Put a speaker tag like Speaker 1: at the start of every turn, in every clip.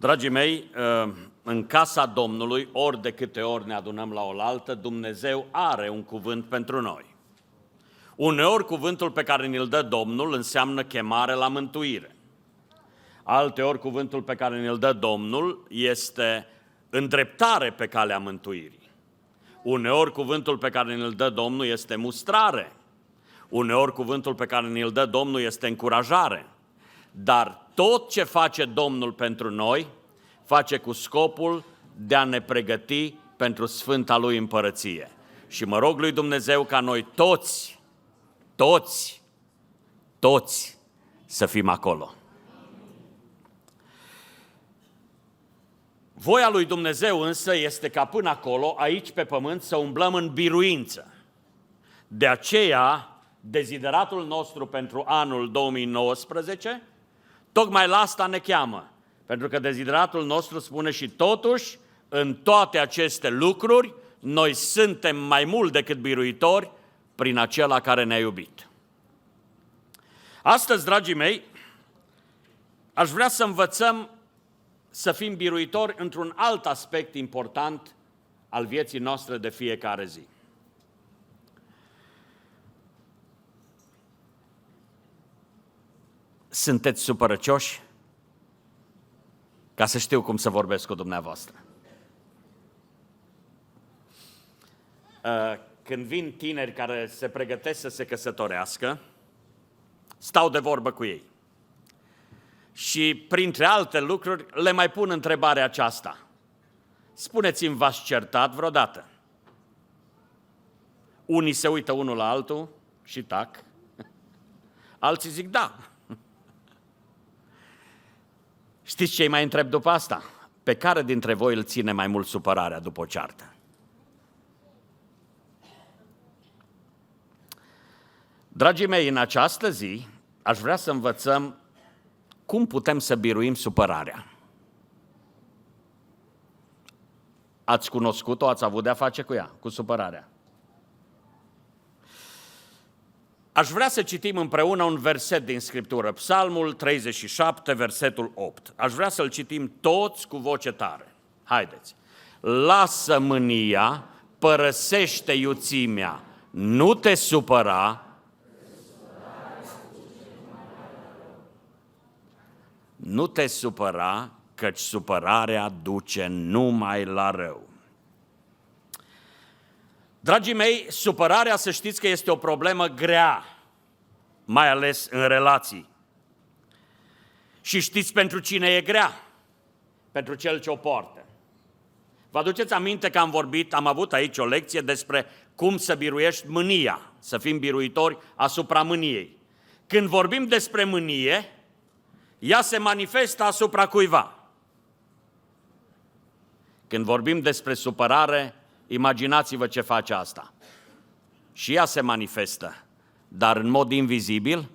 Speaker 1: Dragii mei, uh, în casa Domnului, ori de câte ori ne adunăm la oaltă, Dumnezeu are un cuvânt pentru noi. Uneori cuvântul pe care ne-l dă Domnul înseamnă chemare la mântuire. Alteori cuvântul pe care ne-l dă Domnul este îndreptare pe calea mântuirii. Uneori cuvântul pe care ne-l dă Domnul este mustrare. Uneori cuvântul pe care ne-l dă Domnul este încurajare. Dar tot ce face Domnul pentru noi, face cu scopul de a ne pregăti pentru Sfânta Lui Împărăție. Și mă rog lui Dumnezeu ca noi toți, toți, toți să fim acolo. Voia lui Dumnezeu însă este ca până acolo, aici pe pământ, să umblăm în biruință. De aceea, dezideratul nostru pentru anul 2019, tocmai la asta ne cheamă. Pentru că dezideratul nostru spune și totuși, în toate aceste lucruri, noi suntem mai mult decât biruitori prin acela care ne-a iubit. Astăzi, dragii mei, aș vrea să învățăm să fim biruitori într-un alt aspect important al vieții noastre de fiecare zi. Sunteți supărăcioși? Ca să știu cum să vorbesc cu dumneavoastră. Uh, când vin tineri care se pregătesc să se căsătorească, stau de vorbă cu ei și, printre alte lucruri, le mai pun întrebarea aceasta. Spuneți-mi, v-ați certat vreodată? Unii se uită unul la altul și tac. Alții zic da. Știți ce mai întreb după asta? Pe care dintre voi îl ține mai mult supărarea după o ceartă? Dragii mei, în această zi aș vrea să învățăm cum putem să biruim supărarea? Ați cunoscut-o, ați avut de-a face cu ea, cu supărarea. Aș vrea să citim împreună un verset din Scriptură, Psalmul 37, versetul 8. Aș vrea să-l citim toți cu voce tare. Haideți! Lasă mânia, părăsește iuțimea, nu te supăra, Nu te supăra, căci supărarea duce numai la rău. Dragii mei, supărarea să știți că este o problemă grea, mai ales în relații. Și știți pentru cine e grea? Pentru cel ce o poartă. Vă aduceți aminte că am vorbit, am avut aici o lecție despre cum să biruiești mânia, să fim biruitori asupra mâniei. Când vorbim despre mânie, ea se manifestă asupra cuiva. Când vorbim despre supărare, imaginați-vă ce face asta. Și ea se manifestă, dar în mod invizibil,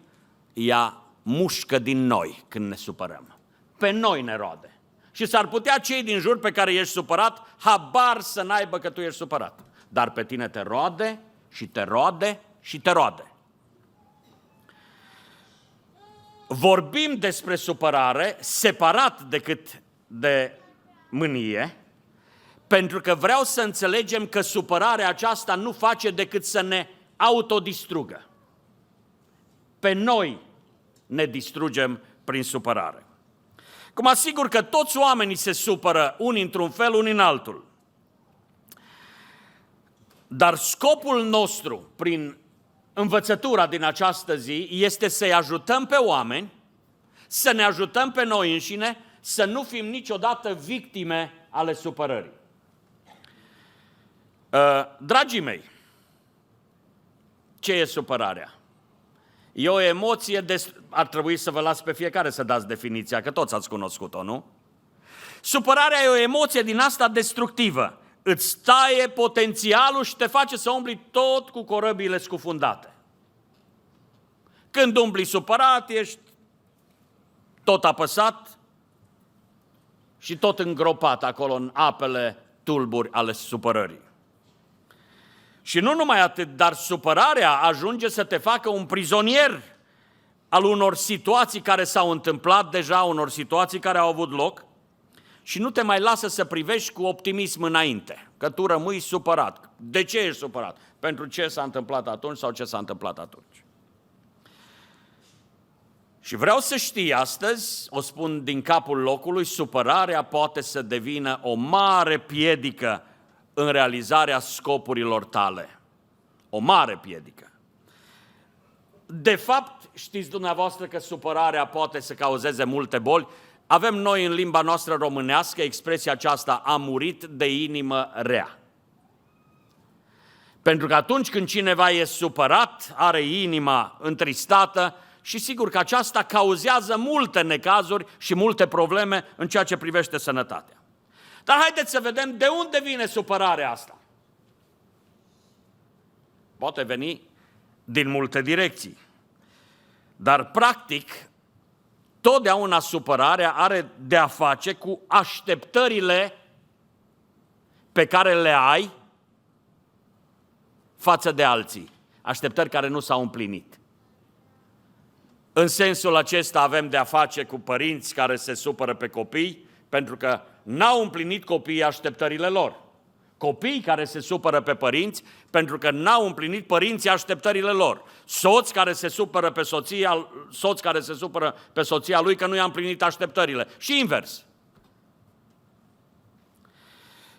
Speaker 1: ea mușcă din noi când ne supărăm. Pe noi ne roade. Și s-ar putea cei din jur pe care ești supărat, habar să n-aibă că tu ești supărat. Dar pe tine te roade și te roade și te roade. vorbim despre supărare separat decât de mânie, pentru că vreau să înțelegem că supărarea aceasta nu face decât să ne autodistrugă. Pe noi ne distrugem prin supărare. Cum asigur că toți oamenii se supără, unii într-un fel, unii în altul. Dar scopul nostru, prin învățătura din această zi este să-i ajutăm pe oameni, să ne ajutăm pe noi înșine, să nu fim niciodată victime ale supărării. Uh, dragii mei, ce e supărarea? E o emoție, de... ar trebui să vă las pe fiecare să dați definiția, că toți ați cunoscut-o, nu? Supărarea e o emoție din asta destructivă îți taie potențialul și te face să umbli tot cu corăbile scufundate. Când umbli supărat, ești tot apăsat și tot îngropat acolo în apele tulburi ale supărării. Și nu numai atât, dar supărarea ajunge să te facă un prizonier al unor situații care s-au întâmplat deja, unor situații care au avut loc și nu te mai lasă să privești cu optimism înainte, că tu rămâi supărat. De ce ești supărat? Pentru ce s-a întâmplat atunci sau ce s-a întâmplat atunci. Și vreau să știi astăzi, o spun din capul locului, supărarea poate să devină o mare piedică în realizarea scopurilor tale. O mare piedică. De fapt, știți dumneavoastră că supărarea poate să cauzeze multe boli. Avem noi în limba noastră românească expresia aceasta, a murit de inimă rea. Pentru că atunci când cineva e supărat, are inima întristată și sigur că aceasta cauzează multe necazuri și multe probleme în ceea ce privește sănătatea. Dar haideți să vedem de unde vine supărarea asta. Poate veni din multe direcții. Dar, practic, totdeauna supărarea are de a face cu așteptările pe care le ai față de alții. Așteptări care nu s-au împlinit. În sensul acesta avem de a face cu părinți care se supără pe copii pentru că n-au împlinit copiii așteptările lor. Copii care se supără pe părinți pentru că n-au împlinit părinții așteptările lor. Soți care se supără pe soția, soț care se supără pe soția lui că nu i-a împlinit așteptările. Și invers.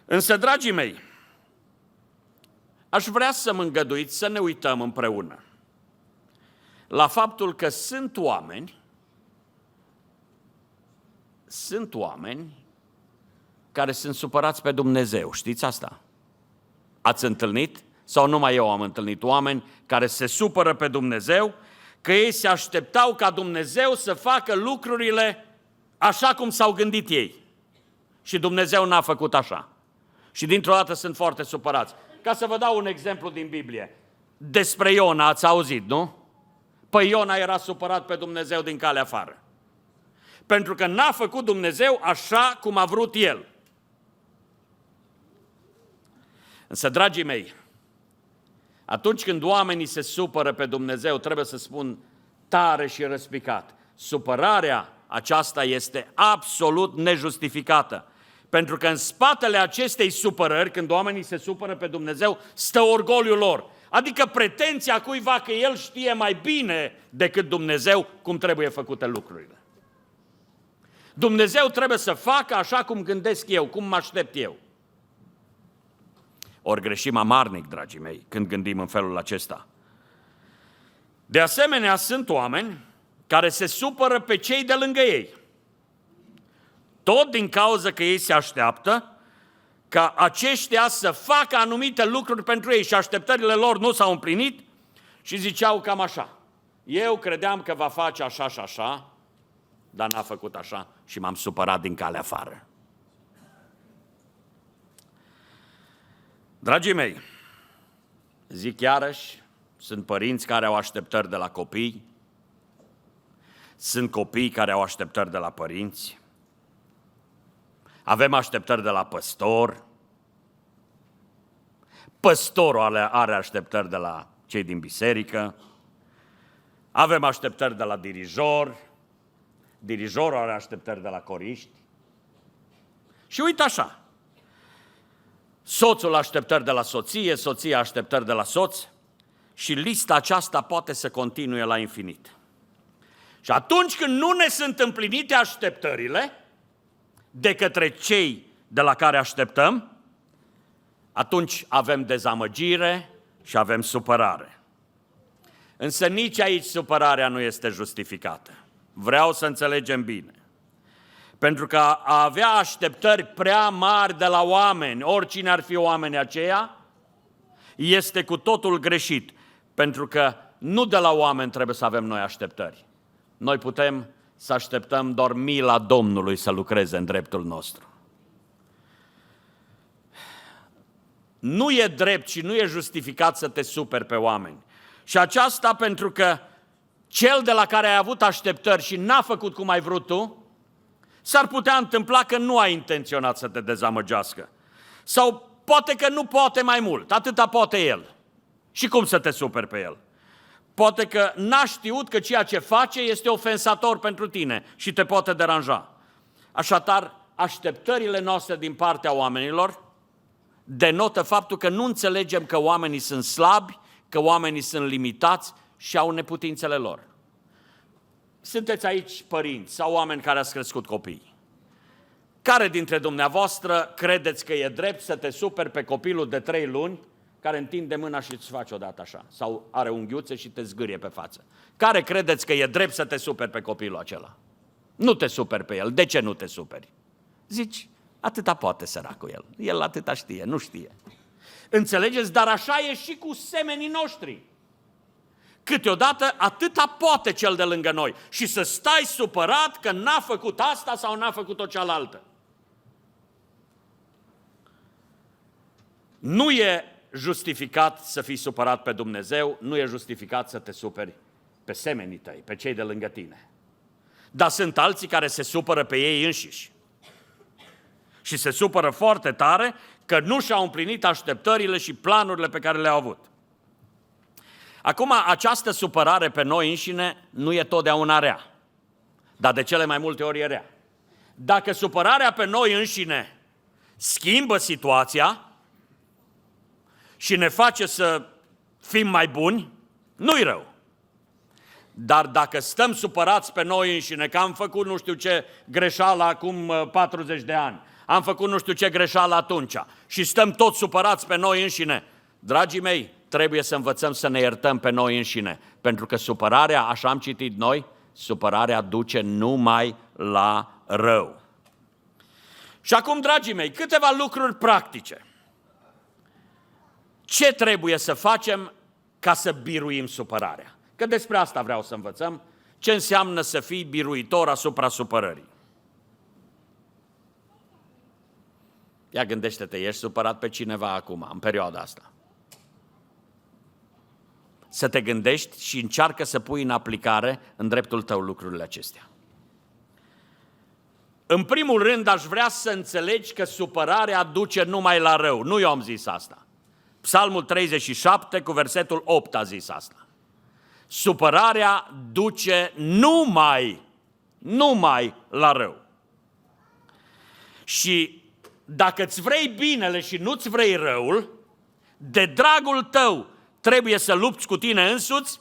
Speaker 1: Însă, dragii mei, aș vrea să mă îngăduiți să ne uităm împreună la faptul că sunt oameni, sunt oameni care sunt supărați pe Dumnezeu. Știți asta? Ați întâlnit? Sau numai eu am întâlnit oameni care se supără pe Dumnezeu, că ei se așteptau ca Dumnezeu să facă lucrurile așa cum s-au gândit ei. Și Dumnezeu n-a făcut așa. Și dintr-o dată sunt foarte supărați. Ca să vă dau un exemplu din Biblie. Despre Iona ați auzit, nu? Păi Iona era supărat pe Dumnezeu din calea afară. Pentru că n-a făcut Dumnezeu așa cum a vrut El. Însă, dragii mei, atunci când oamenii se supără pe Dumnezeu, trebuie să spun tare și răspicat. Supărarea aceasta este absolut nejustificată. Pentru că în spatele acestei supărări, când oamenii se supără pe Dumnezeu, stă orgoliul lor. Adică pretenția cuiva că el știe mai bine decât Dumnezeu cum trebuie făcute lucrurile. Dumnezeu trebuie să facă așa cum gândesc eu, cum mă aștept eu. Ori greșim amarnic, dragii mei, când gândim în felul acesta. De asemenea, sunt oameni care se supără pe cei de lângă ei. Tot din cauza că ei se așteaptă ca aceștia să facă anumite lucruri pentru ei și așteptările lor nu s-au împlinit și ziceau cam așa. Eu credeam că va face așa și așa, dar n-a făcut așa și m-am supărat din calea afară. Dragii mei, zic iarăși, sunt părinți care au așteptări de la copii, sunt copii care au așteptări de la părinți, avem așteptări de la păstor, păstorul are, are așteptări de la cei din biserică, avem așteptări de la dirijor, dirijorul are așteptări de la coriști. Și uite așa, soțul așteptări de la soție, soția așteptări de la soț și lista aceasta poate să continue la infinit. Și atunci când nu ne sunt împlinite așteptările de către cei de la care așteptăm, atunci avem dezamăgire și avem supărare. Însă nici aici supărarea nu este justificată. Vreau să înțelegem bine. Pentru că a avea așteptări prea mari de la oameni, oricine ar fi oamenii aceia, este cu totul greșit. Pentru că nu de la oameni trebuie să avem noi așteptări. Noi putem să așteptăm doar mila Domnului să lucreze în dreptul nostru. Nu e drept și nu e justificat să te superi pe oameni. Și aceasta pentru că cel de la care ai avut așteptări și n-a făcut cum ai vrut tu, s-ar putea întâmpla că nu ai intenționat să te dezamăgească. Sau poate că nu poate mai mult, atâta poate el. Și cum să te superi pe el? Poate că n-a știut că ceea ce face este ofensator pentru tine și te poate deranja. Așadar, așteptările noastre din partea oamenilor denotă faptul că nu înțelegem că oamenii sunt slabi, că oamenii sunt limitați și au neputințele lor. Sunteți aici părinți sau oameni care ați crescut copii. Care dintre dumneavoastră credeți că e drept să te superi pe copilul de trei luni care întinde mâna și îți face odată așa, sau are unghiuțe și te zgârie pe față? Care credeți că e drept să te superi pe copilul acela? Nu te superi pe el. De ce nu te superi? Zici, atâta poate săracul el. El atâta știe, nu știe. Înțelegeți? Dar așa e și cu semenii noștri. Câteodată atâta poate cel de lângă noi și să stai supărat că n-a făcut asta sau n-a făcut o cealaltă. Nu e justificat să fii supărat pe Dumnezeu, nu e justificat să te superi pe semenii tăi, pe cei de lângă tine. Dar sunt alții care se supără pe ei înșiși. Și se supără foarte tare că nu și-au împlinit așteptările și planurile pe care le-au avut. Acum, această supărare pe noi înșine nu e totdeauna rea, dar de cele mai multe ori e rea. Dacă supărarea pe noi înșine schimbă situația și ne face să fim mai buni, nu-i rău. Dar dacă stăm supărați pe noi înșine, că am făcut nu știu ce greșeală acum 40 uh, de ani, am făcut nu știu ce greșeală atunci și stăm tot supărați pe noi înșine, dragii mei, trebuie să învățăm să ne iertăm pe noi înșine, pentru că supărarea, așa am citit noi, supărarea duce numai la rău. Și acum, dragii mei, câteva lucruri practice. Ce trebuie să facem ca să biruim supărarea? Că despre asta vreau să învățăm, ce înseamnă să fii biruitor asupra supărării. Ia gândește-te, ești supărat pe cineva acum, în perioada asta. Să te gândești și încearcă să pui în aplicare în dreptul tău lucrurile acestea. În primul rând, aș vrea să înțelegi că supărarea duce numai la rău. Nu eu am zis asta. Psalmul 37 cu versetul 8 a zis asta supărarea duce numai, numai la rău. Și dacă îți vrei binele și nu-ți vrei răul, de dragul tău trebuie să lupți cu tine însuți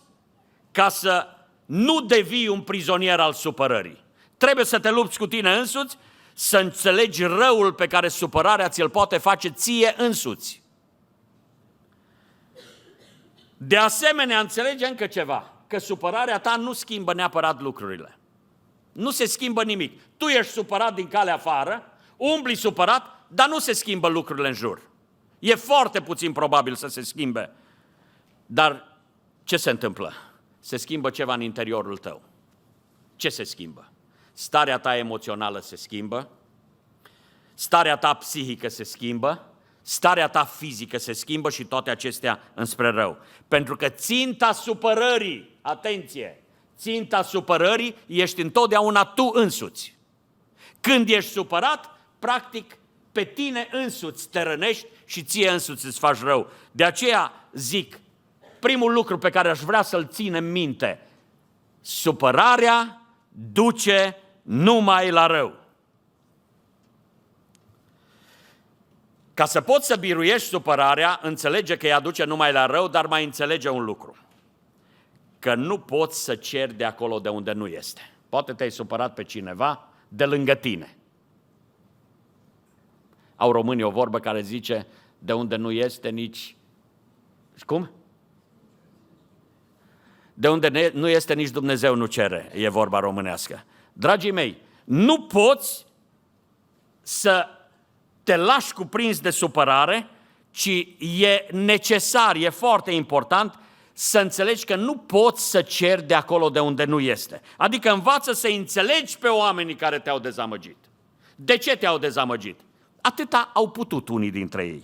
Speaker 1: ca să nu devii un prizonier al supărării. Trebuie să te lupți cu tine însuți, să înțelegi răul pe care supărarea ți-l poate face ție însuți. De asemenea, înțelege încă ceva, că supărarea ta nu schimbă neapărat lucrurile. Nu se schimbă nimic. Tu ești supărat din calea afară, umbli supărat, dar nu se schimbă lucrurile în jur. E foarte puțin probabil să se schimbe. Dar ce se întâmplă? Se schimbă ceva în interiorul tău. Ce se schimbă? Starea ta emoțională se schimbă, starea ta psihică se schimbă, starea ta fizică se schimbă și toate acestea înspre rău. Pentru că ținta supărării, atenție, ținta supărării ești întotdeauna tu însuți. Când ești supărat, practic pe tine însuți te rănești și ție însuți îți faci rău. De aceea zic, primul lucru pe care aș vrea să-l ținem minte, supărarea duce numai la rău. Ca să poți să biruiești supărarea, înțelege că îi aduce numai la rău, dar mai înțelege un lucru. Că nu poți să ceri de acolo de unde nu este. Poate te-ai supărat pe cineva de lângă tine. Au românii o vorbă care zice, de unde nu este nici... Cum? De unde nu este nici Dumnezeu nu cere, e vorba românească. Dragii mei, nu poți să te lași cuprins de supărare, ci e necesar, e foarte important să înțelegi că nu poți să ceri de acolo de unde nu este. Adică învață să înțelegi pe oamenii care te-au dezamăgit. De ce te-au dezamăgit? Atâta au putut unii dintre ei.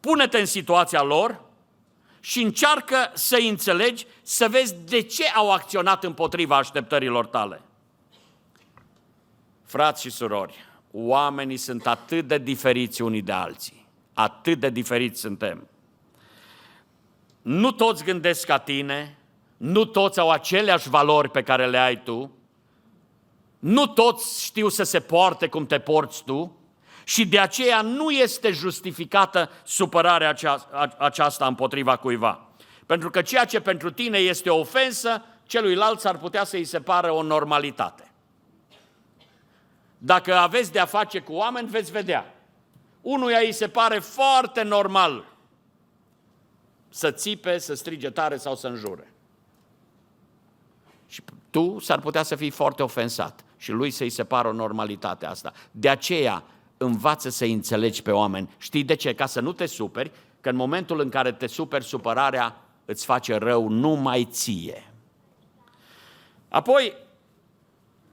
Speaker 1: Pune-te în situația lor și încearcă să înțelegi, să vezi de ce au acționat împotriva așteptărilor tale. Frați și surori, oamenii sunt atât de diferiți unii de alții. Atât de diferiți suntem. Nu toți gândesc ca tine, nu toți au aceleași valori pe care le ai tu, Nu toți știu să se poarte cum te porți tu și de aceea nu este justificată supărarea aceasta împotriva cuiva. Pentru că ceea ce pentru tine este o ofensă, celuilalt s-ar putea să-i se pară o normalitate. Dacă aveți de-a face cu oameni, veți vedea. Unuia îi se pare foarte normal să țipe, să strige tare sau să înjure. Și tu s-ar putea să fii foarte ofensat și lui să-i se pară o normalitate asta. De aceea învață să înțelegi pe oameni. Știi de ce? Ca să nu te superi, că în momentul în care te superi, supărarea îți face rău numai ție. Apoi,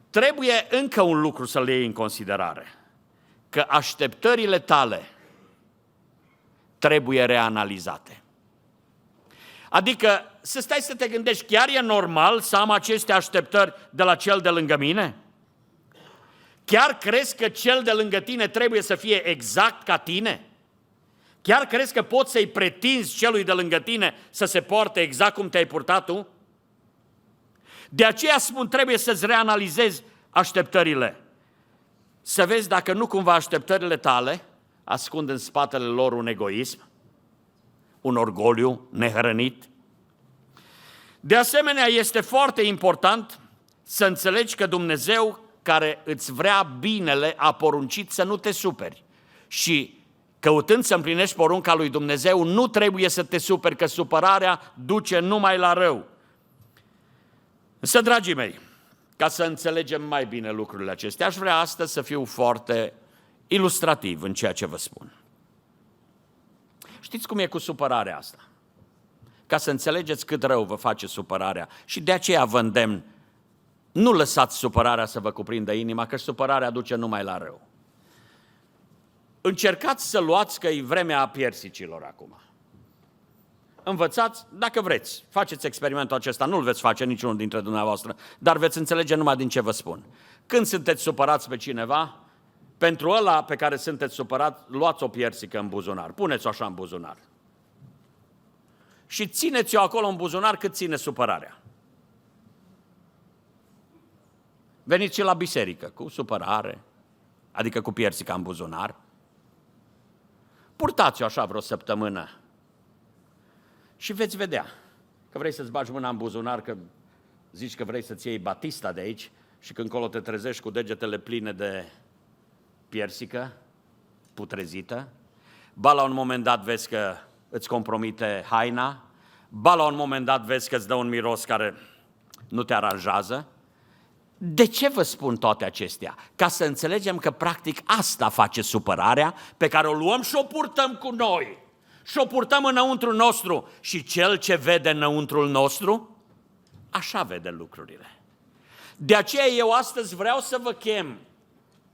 Speaker 1: trebuie încă un lucru să le iei în considerare. Că așteptările tale trebuie reanalizate. Adică să stai să te gândești, chiar e normal să am aceste așteptări de la cel de lângă mine? Chiar crezi că cel de lângă tine trebuie să fie exact ca tine? Chiar crezi că poți să-i pretinzi celui de lângă tine să se poarte exact cum te-ai purtat tu? De aceea spun, trebuie să-ți reanalizezi așteptările. Să vezi dacă nu cumva așteptările tale ascund în spatele lor un egoism, un orgoliu nehrănit. De asemenea, este foarte important să înțelegi că Dumnezeu care îți vrea binele a poruncit să nu te superi. Și căutând să împlinești porunca lui Dumnezeu, nu trebuie să te superi, că supărarea duce numai la rău. Însă, dragii mei, ca să înțelegem mai bine lucrurile acestea, aș vrea astăzi să fiu foarte ilustrativ în ceea ce vă spun. Știți cum e cu supărarea asta? Ca să înțelegeți cât rău vă face supărarea și de aceea vă îndemn, nu lăsați supărarea să vă cuprindă inima, că supărarea duce numai la rău. Încercați să luați că e vremea piersicilor acum. Învățați, dacă vreți, faceți experimentul acesta, nu-l veți face niciunul dintre dumneavoastră, dar veți înțelege numai din ce vă spun. Când sunteți supărați pe cineva, pentru ăla pe care sunteți supărat, luați o piersică în buzunar, puneți-o așa în buzunar. Și țineți-o acolo în buzunar cât ține supărarea. Veniți și la biserică cu supărare, adică cu piersica în buzunar. Purtați-o așa vreo săptămână și veți vedea că vrei să-ți bagi mâna în buzunar, că zici că vrei să-ți iei batista de aici și când colo te trezești cu degetele pline de piersică, putrezită, ba la un moment dat vezi că îți compromite haina, ba la un moment dat vezi că îți dă un miros care nu te aranjează. De ce vă spun toate acestea? Ca să înțelegem că practic asta face supărarea pe care o luăm și o purtăm cu noi. Și o purtăm înăuntru nostru și cel ce vede înăuntrul nostru, așa vede lucrurile. De aceea eu astăzi vreau să vă chem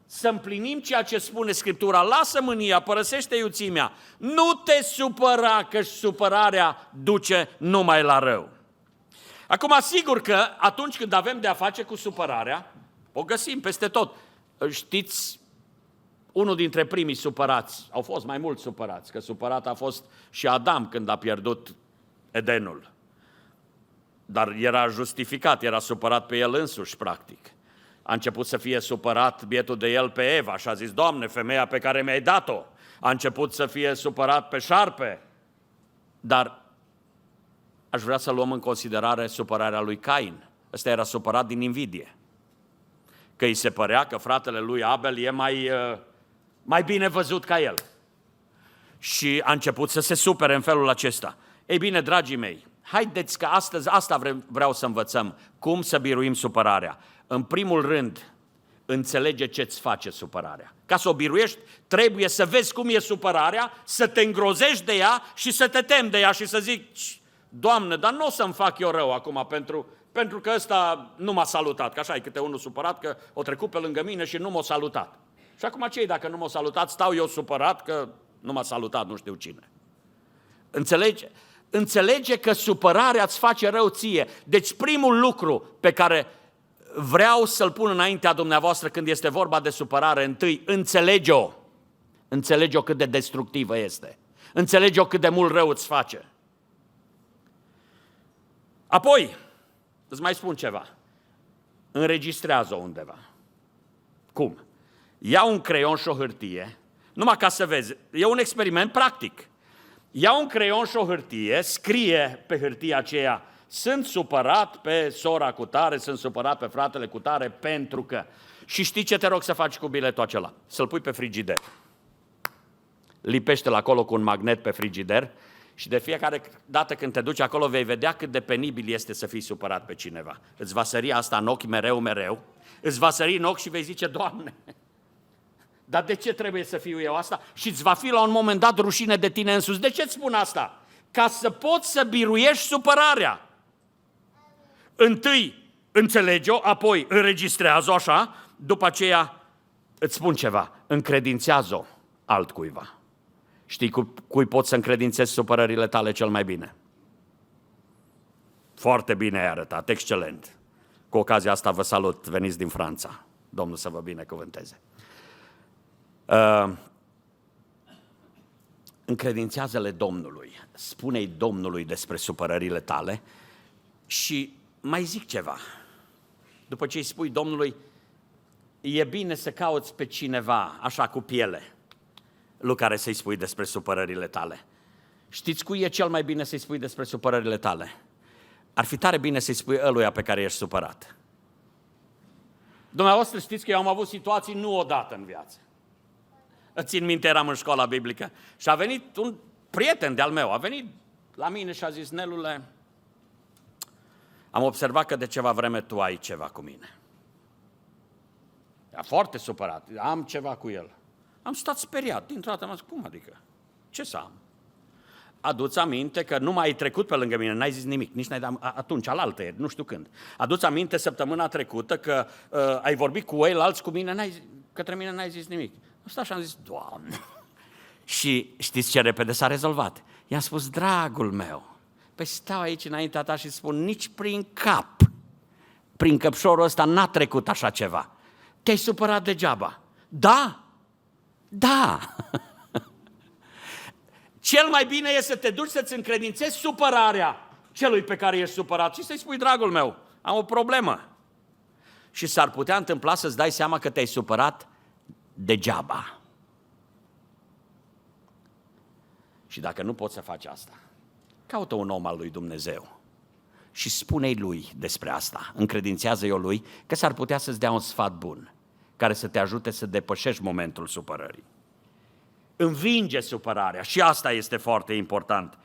Speaker 1: să împlinim ceea ce spune Scriptura. Lasă mânia, părăsește iuțimea. Nu te supăra, că supărarea duce numai la rău. Acum, asigur că atunci când avem de a face cu supărarea, o găsim peste tot. Știți, unul dintre primii supărați, au fost mai mulți supărați, că supărat a fost și Adam când a pierdut Edenul. Dar era justificat, era supărat pe el însuși, practic a început să fie supărat bietul de el pe Eva și a zis, Doamne, femeia pe care mi-ai dat-o. A început să fie supărat pe șarpe. Dar aș vrea să luăm în considerare supărarea lui Cain. Ăsta era supărat din invidie. Că îi se părea că fratele lui Abel e mai, uh, mai bine văzut ca el. Și a început să se supere în felul acesta. Ei bine, dragii mei, haideți că astăzi asta vreau să învățăm, cum să biruim supărarea în primul rând, înțelege ce-ți face supărarea. Ca să o biruiești, trebuie să vezi cum e supărarea, să te îngrozești de ea și să te temi de ea și să zici, Doamne, dar nu o să-mi fac eu rău acum pentru, pentru că ăsta nu m-a salutat, că așa e câte unul supărat că o trecut pe lângă mine și nu m-a salutat. Și acum ce dacă nu m-a salutat, stau eu supărat că nu m-a salutat nu știu cine. Înțelege? Înțelege că supărarea îți face rău ție. Deci primul lucru pe care vreau să-l pun înaintea dumneavoastră când este vorba de supărare. Întâi, înțelege-o. Înțelege-o cât de destructivă este. Înțelege-o cât de mult rău îți face. Apoi, îți mai spun ceva. Înregistrează-o undeva. Cum? Ia un creion și o hârtie, numai ca să vezi, e un experiment practic. Ia un creion și o hârtie, scrie pe hârtia aceea, sunt supărat pe sora cu tare, sunt supărat pe fratele cu tare, pentru că... Și știi ce te rog să faci cu biletul acela? Să-l pui pe frigider. Lipește-l acolo cu un magnet pe frigider și de fiecare dată când te duci acolo vei vedea cât de penibil este să fii supărat pe cineva. Îți va sări asta în ochi mereu, mereu. Îți va sări în ochi și vei zice, Doamne, dar de ce trebuie să fiu eu asta? Și îți va fi la un moment dat rușine de tine însuți. De ce îți spun asta? Ca să poți să biruiești supărarea. Întâi înțelege-o, apoi înregistrează-o așa, după aceea îți spun ceva, încredințează-o altcuiva. Știi cu cui poți să încredințezi supărările tale cel mai bine? Foarte bine ai arătat, excelent. Cu ocazia asta vă salut, veniți din Franța. Domnul să vă binecuvânteze. Uh, încredințează-le Domnului, spune-i Domnului despre supărările tale și mai zic ceva. După ce îi spui Domnului, e bine să cauți pe cineva, așa cu piele, lui care să-i spui despre supărările tale. Știți cui e cel mai bine să-i spui despre supărările tale? Ar fi tare bine să-i spui ăluia pe care ești supărat. Dumneavoastră știți că eu am avut situații nu odată în viață. Țin minte, eram în școala biblică și a venit un prieten de-al meu, a venit la mine și a zis, Nelule, am observat că de ceva vreme tu ai ceva cu mine. Era foarte supărat, am ceva cu el. Am stat speriat, dintr-o dată am zis, cum adică? Ce să am? Aduți aminte că nu mai ai trecut pe lângă mine, n-ai zis nimic, nici n-ai dat, atunci, alaltă ieri, nu știu când. Aduți aminte săptămâna trecută că uh, ai vorbit cu ei, alți cu mine, n-ai, către mine n-ai zis nimic. Asta și am zis, Doamne! Și știți ce repede s-a rezolvat? I-am spus, dragul meu, păi stau aici înaintea ta și spun, nici prin cap, prin căpșorul ăsta n-a trecut așa ceva. Te-ai supărat degeaba. Da, da. Cel mai bine e să te duci să-ți încredințezi supărarea celui pe care ești supărat și să-i spui, dragul meu, am o problemă. Și s-ar putea întâmpla să-ți dai seama că te-ai supărat degeaba. Și dacă nu poți să faci asta, caută un om al lui Dumnezeu și spune-i lui despre asta. Încredințează-i o lui că s-ar putea să-ți dea un sfat bun care să te ajute să depășești momentul supărării. Învinge supărarea și asta este foarte important.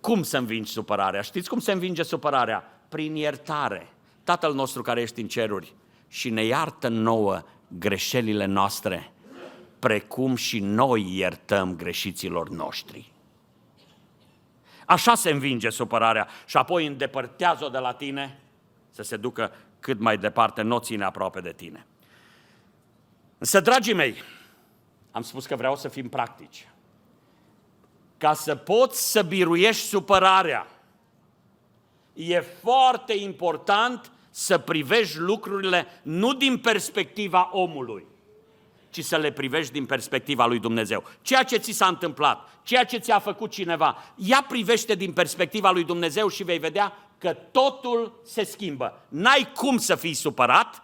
Speaker 1: Cum să învingi supărarea? Știți cum se învinge supărarea? Prin iertare. Tatăl nostru care ești în ceruri și ne iartă nouă greșelile noastre, precum și noi iertăm greșiților noștri. Așa se învinge supărarea și apoi îndepărtează-o de la tine să se ducă cât mai departe, nu ține aproape de tine. Însă, dragii mei, am spus că vreau să fim practici. Ca să poți să biruiești supărarea, e foarte important să privești lucrurile nu din perspectiva omului, ci să le privești din perspectiva lui Dumnezeu. Ceea ce ți s-a întâmplat, ceea ce ți-a făcut cineva, ia privește din perspectiva lui Dumnezeu și vei vedea că totul se schimbă. N-ai cum să fii supărat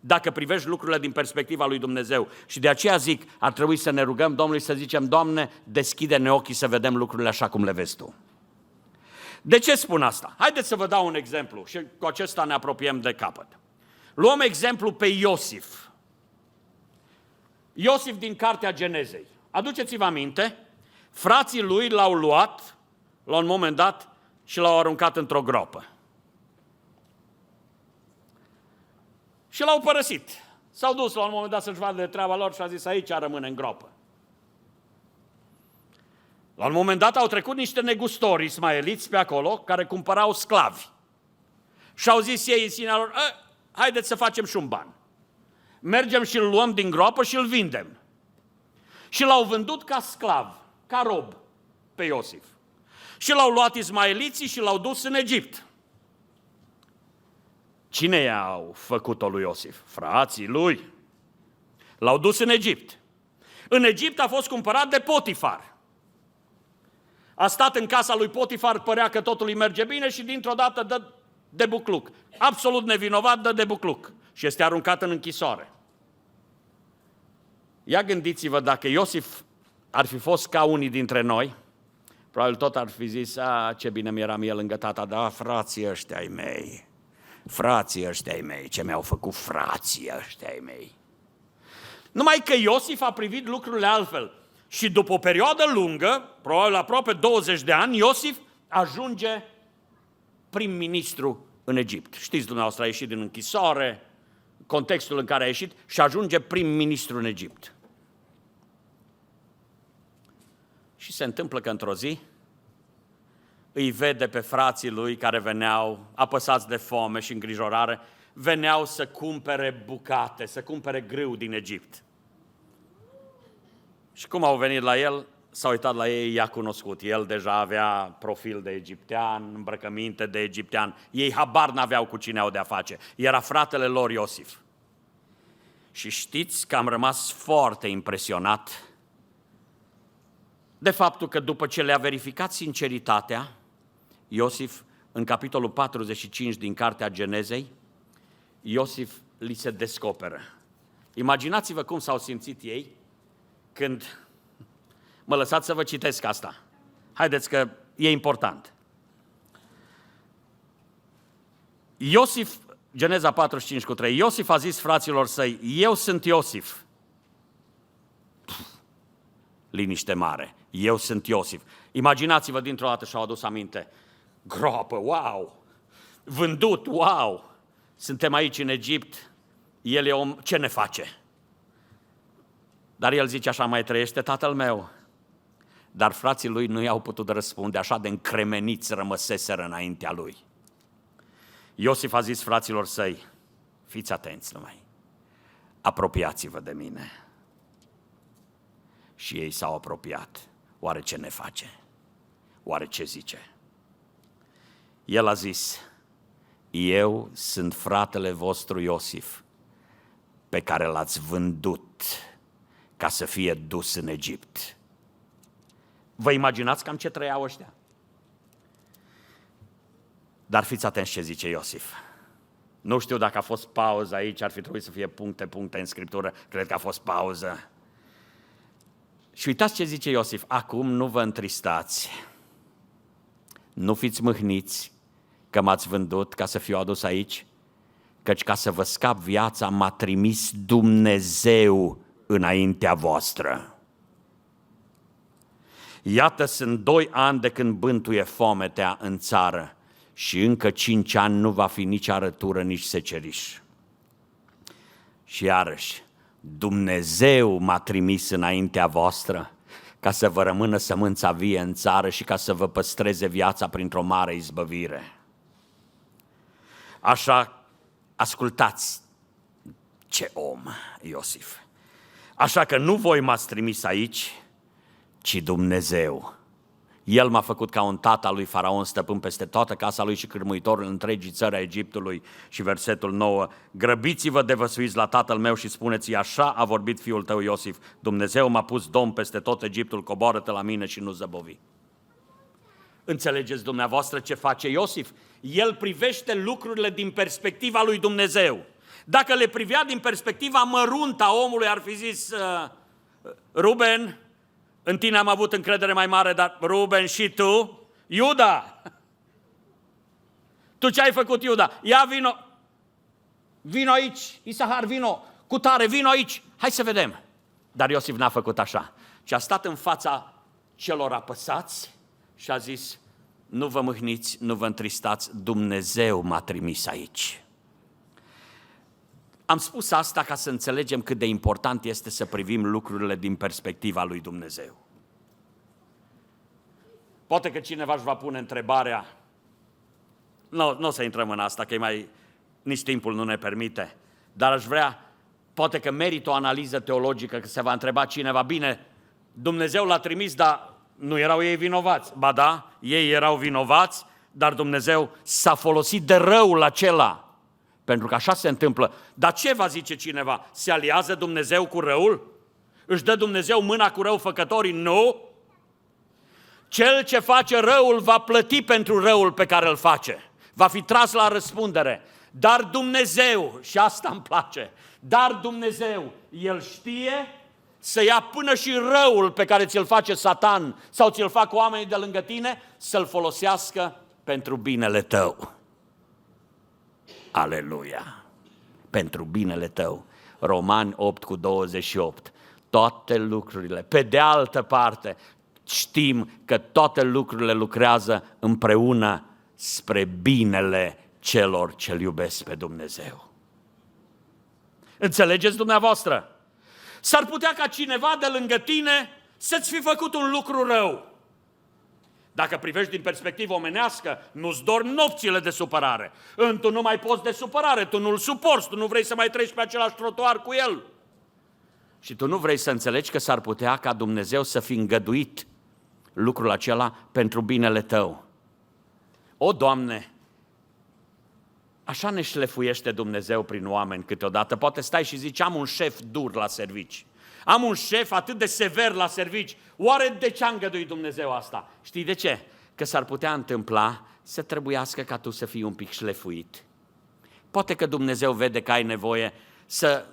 Speaker 1: dacă privești lucrurile din perspectiva lui Dumnezeu. Și de aceea zic, ar trebui să ne rugăm Domnului să zicem, Doamne, deschide-ne ochii să vedem lucrurile așa cum le vezi Tu. De ce spun asta? Haideți să vă dau un exemplu și cu acesta ne apropiem de capăt. Luăm exemplu pe Iosif. Iosif din Cartea Genezei. Aduceți-vă aminte, frații lui l-au luat la un moment dat și l-au aruncat într-o gropă. Și l-au părăsit. S-au dus la un moment dat să-și vadă de treaba lor și a zis aici rămâne în gropă. La un moment dat au trecut niște negustori ismaeliți pe acolo care cumpărau sclavi. Și au zis ei în sinea lor, haideți să facem și un ban. Mergem și îl luăm din groapă și îl vindem. Și l-au vândut ca sclav, ca rob pe Iosif. Și l-au luat ismaeliții și l-au dus în Egipt. Cine i-au făcut-o lui Iosif? Frații lui. L-au dus în Egipt. În Egipt a fost cumpărat de Potifar. A stat în casa lui Potifar, părea că totul îi merge bine și dintr-o dată dă de bucluc. Absolut nevinovat, dă de bucluc. Și este aruncat în închisoare. Ia gândiți-vă, dacă Iosif ar fi fost ca unii dintre noi, probabil tot ar fi zis, a, ce bine mi-era mie lângă tata, da, frații ăștia ai mei, frații ăștia ai mei, ce mi-au făcut frații ăștia ai mei. Numai că Iosif a privit lucrurile altfel. Și după o perioadă lungă, probabil aproape 20 de ani, Iosif ajunge prim-ministru în Egipt. Știți dumneavoastră, a ieșit din închisoare, contextul în care a ieșit și ajunge prim-ministru în Egipt. Și se întâmplă că într-o zi îi vede pe frații lui care veneau, apăsați de foame și îngrijorare, veneau să cumpere bucate, să cumpere grâu din Egipt. Și cum au venit la el, s-a uitat la ei, i-a cunoscut. El deja avea profil de egiptean, îmbrăcăminte de egiptean. Ei habar n-aveau cu cine au de-a face. Era fratele lor Iosif. Și știți că am rămas foarte impresionat de faptul că după ce le-a verificat sinceritatea, Iosif, în capitolul 45 din Cartea Genezei, Iosif li se descoperă. Imaginați-vă cum s-au simțit ei când mă lăsați să vă citesc asta. Haideți că e important. Iosif, Geneza 45 cu 3, Iosif a zis fraților săi, eu sunt Iosif. Pff, liniște mare, eu sunt Iosif. Imaginați-vă dintr-o dată și-au adus aminte, groapă, wow, vândut, wow, suntem aici în Egipt, el e om, ce ne face? Dar el zice așa, mai trăiește tatăl meu. Dar frații lui nu i-au putut răspunde, așa de încremeniți rămăseseră înaintea lui. Iosif a zis fraților săi, fiți atenți numai, apropiați-vă de mine. Și ei s-au apropiat. Oare ce ne face? Oare ce zice? El a zis, eu sunt fratele vostru Iosif, pe care l-ați vândut ca să fie dus în Egipt. Vă imaginați cam ce trăiau ăștia? Dar fiți atenți ce zice Iosif. Nu știu dacă a fost pauză aici, ar fi trebuit să fie puncte, puncte în Scriptură, cred că a fost pauză. Și uitați ce zice Iosif, acum nu vă întristați, nu fiți mâhniți că m-ați vândut ca să fiu adus aici, căci ca să vă scap viața m-a trimis Dumnezeu înaintea voastră. Iată, sunt doi ani de când bântuie fometea în țară și încă cinci ani nu va fi nici arătură, nici seceriș. Și iarăși, Dumnezeu m-a trimis înaintea voastră ca să vă rămână sămânța vie în țară și ca să vă păstreze viața printr-o mare izbăvire. Așa, ascultați ce om, Iosif. Așa că nu voi m-ați trimis aici, ci Dumnezeu. El m-a făcut ca un tată lui Faraon, stăpân peste toată casa lui și cârmuitor în întregii țări a Egiptului. Și versetul 9, grăbiți-vă de văsuiți la tatăl meu și spuneți așa a vorbit fiul tău Iosif, Dumnezeu m-a pus domn peste tot Egiptul, coboară-te la mine și nu zăbovi. Înțelegeți dumneavoastră ce face Iosif? El privește lucrurile din perspectiva lui Dumnezeu. Dacă le privea din perspectiva măruntă a omului, ar fi zis, uh, Ruben, în tine am avut încredere mai mare, dar Ruben și tu, Iuda, tu ce ai făcut, Iuda? Ia vino, vino aici, Isahar, vino, cu tare, vino aici, hai să vedem. Dar Iosif n-a făcut așa, ci a stat în fața celor apăsați și a zis, nu vă mâhniți, nu vă întristați, Dumnezeu m-a trimis aici. Am spus asta ca să înțelegem cât de important este să privim lucrurile din perspectiva lui Dumnezeu. Poate că cineva își va pune întrebarea, nu, nu o să intrăm în asta, că e mai, nici timpul nu ne permite, dar aș vrea, poate că merită o analiză teologică, că se va întreba cineva, bine, Dumnezeu l-a trimis, dar nu erau ei vinovați. Ba da, ei erau vinovați, dar Dumnezeu s-a folosit de răul acela pentru că așa se întâmplă. Dar ce va zice cineva? Se aliază Dumnezeu cu răul? Își dă Dumnezeu mâna cu răufăcătorii? Nu! Cel ce face răul va plăti pentru răul pe care îl face. Va fi tras la răspundere. Dar Dumnezeu, și asta îmi place, dar Dumnezeu, El știe să ia până și răul pe care ți-l face Satan sau ți-l fac oamenii de lângă tine, să-l folosească pentru binele tău. Aleluia! Pentru binele tău. Romani 8 cu 28. Toate lucrurile. Pe de altă parte, știm că toate lucrurile lucrează împreună spre binele celor ce-L iubesc pe Dumnezeu. Înțelegeți dumneavoastră? S-ar putea ca cineva de lângă tine să-ți fi făcut un lucru rău. Dacă privești din perspectivă omenească, nu-ți dormi nopțile de supărare. Tu nu mai poți de supărare, tu nu-l suporți, tu nu vrei să mai treci pe același trotuar cu el. Și tu nu vrei să înțelegi că s-ar putea ca Dumnezeu să fi îngăduit lucrul acela pentru binele tău. O, Doamne, așa ne șlefuiește Dumnezeu prin oameni câteodată. Poate stai și zici, am un șef dur la servici. Am un șef atât de sever la servici. Oare de ce a îngăduit Dumnezeu asta? Știi de ce? Că s-ar putea întâmpla să trebuiască ca tu să fii un pic șlefuit. Poate că Dumnezeu vede că ai nevoie să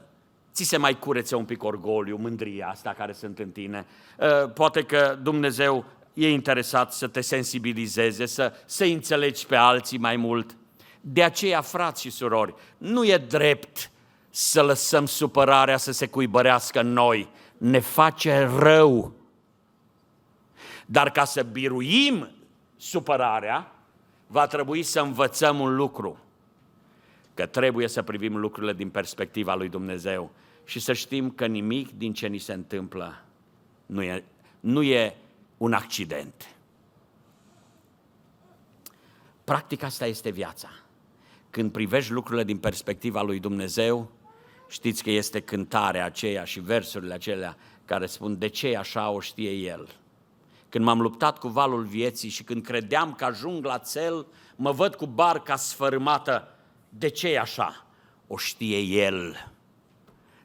Speaker 1: ți se mai curețe un pic orgoliu, mândria asta care sunt în tine. Uh, poate că Dumnezeu e interesat să te sensibilizeze, să, să înțelegi pe alții mai mult. De aceea, frați și surori, nu e drept să lăsăm supărarea să se cuibărească în noi. Ne face rău. Dar ca să biruim supărarea, va trebui să învățăm un lucru. Că trebuie să privim lucrurile din perspectiva lui Dumnezeu și să știm că nimic din ce ni se întâmplă nu e, nu e un accident. Practic asta este viața. Când privești lucrurile din perspectiva lui Dumnezeu, știți că este cântarea aceea și versurile acelea care spun de ce așa o știe El. Când m-am luptat cu valul vieții și când credeam că ajung la cel, mă văd cu barca sfărâmată. De ce e așa? O știe El.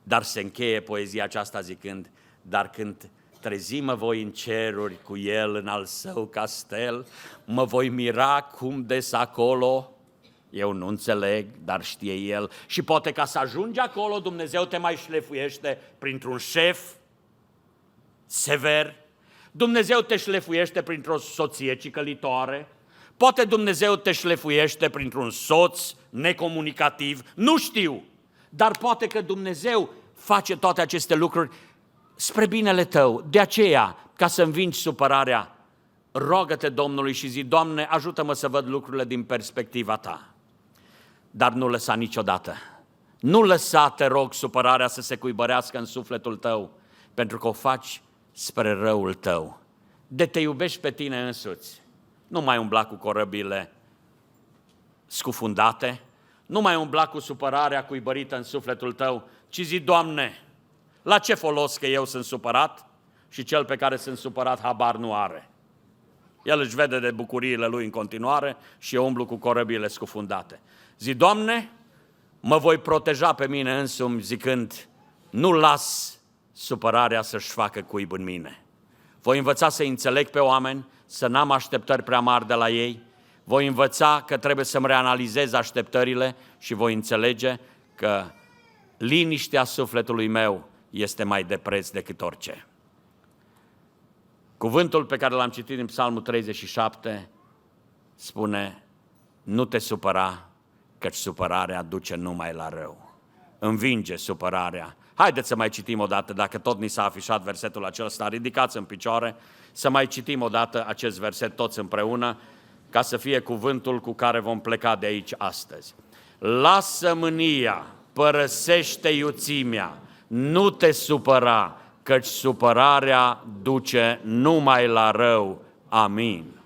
Speaker 1: Dar se încheie poezia aceasta zicând, dar când trezimă voi în ceruri cu El în al său castel, mă voi mira cum des acolo eu nu înțeleg, dar știe el. Și poate ca să ajungi acolo, Dumnezeu te mai șlefuiește printr-un șef sever, Dumnezeu te șlefuiește printr-o soție cicălitoare, poate Dumnezeu te șlefuiește printr-un soț necomunicativ, nu știu, dar poate că Dumnezeu face toate aceste lucruri spre binele tău. De aceea, ca să învingi supărarea, rogă-te Domnului și zi, Doamne, ajută-mă să văd lucrurile din perspectiva Ta dar nu lăsa niciodată. Nu lăsa, te rog, supărarea să se cuibărească în sufletul tău, pentru că o faci spre răul tău. De te iubești pe tine însuți. Nu mai umbla cu corăbile scufundate, nu mai umbla cu supărarea cuibărită în sufletul tău, ci zi, Doamne, la ce folos că eu sunt supărat și cel pe care sunt supărat habar nu are. El își vede de bucuriile lui în continuare și eu umblu cu corăbile scufundate. Zi, Doamne, mă voi proteja pe mine însumi zicând, nu las supărarea să-și facă cuib în mine. Voi învăța să înțeleg pe oameni, să n-am așteptări prea mari de la ei, voi învăța că trebuie să-mi reanalizez așteptările și voi înțelege că liniștea sufletului meu este mai de preț decât orice. Cuvântul pe care l-am citit în Psalmul 37 spune, nu te supăra, căci supărarea duce numai la rău. Învinge supărarea. Haideți să mai citim o dată, dacă tot ni s-a afișat versetul acesta, ridicați în picioare, să mai citim o dată acest verset toți împreună, ca să fie cuvântul cu care vom pleca de aici astăzi. Lasă mânia, părăsește iuțimea, nu te supăra, căci supărarea duce numai la rău. Amin.